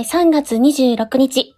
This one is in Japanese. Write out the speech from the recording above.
えー、3月26日、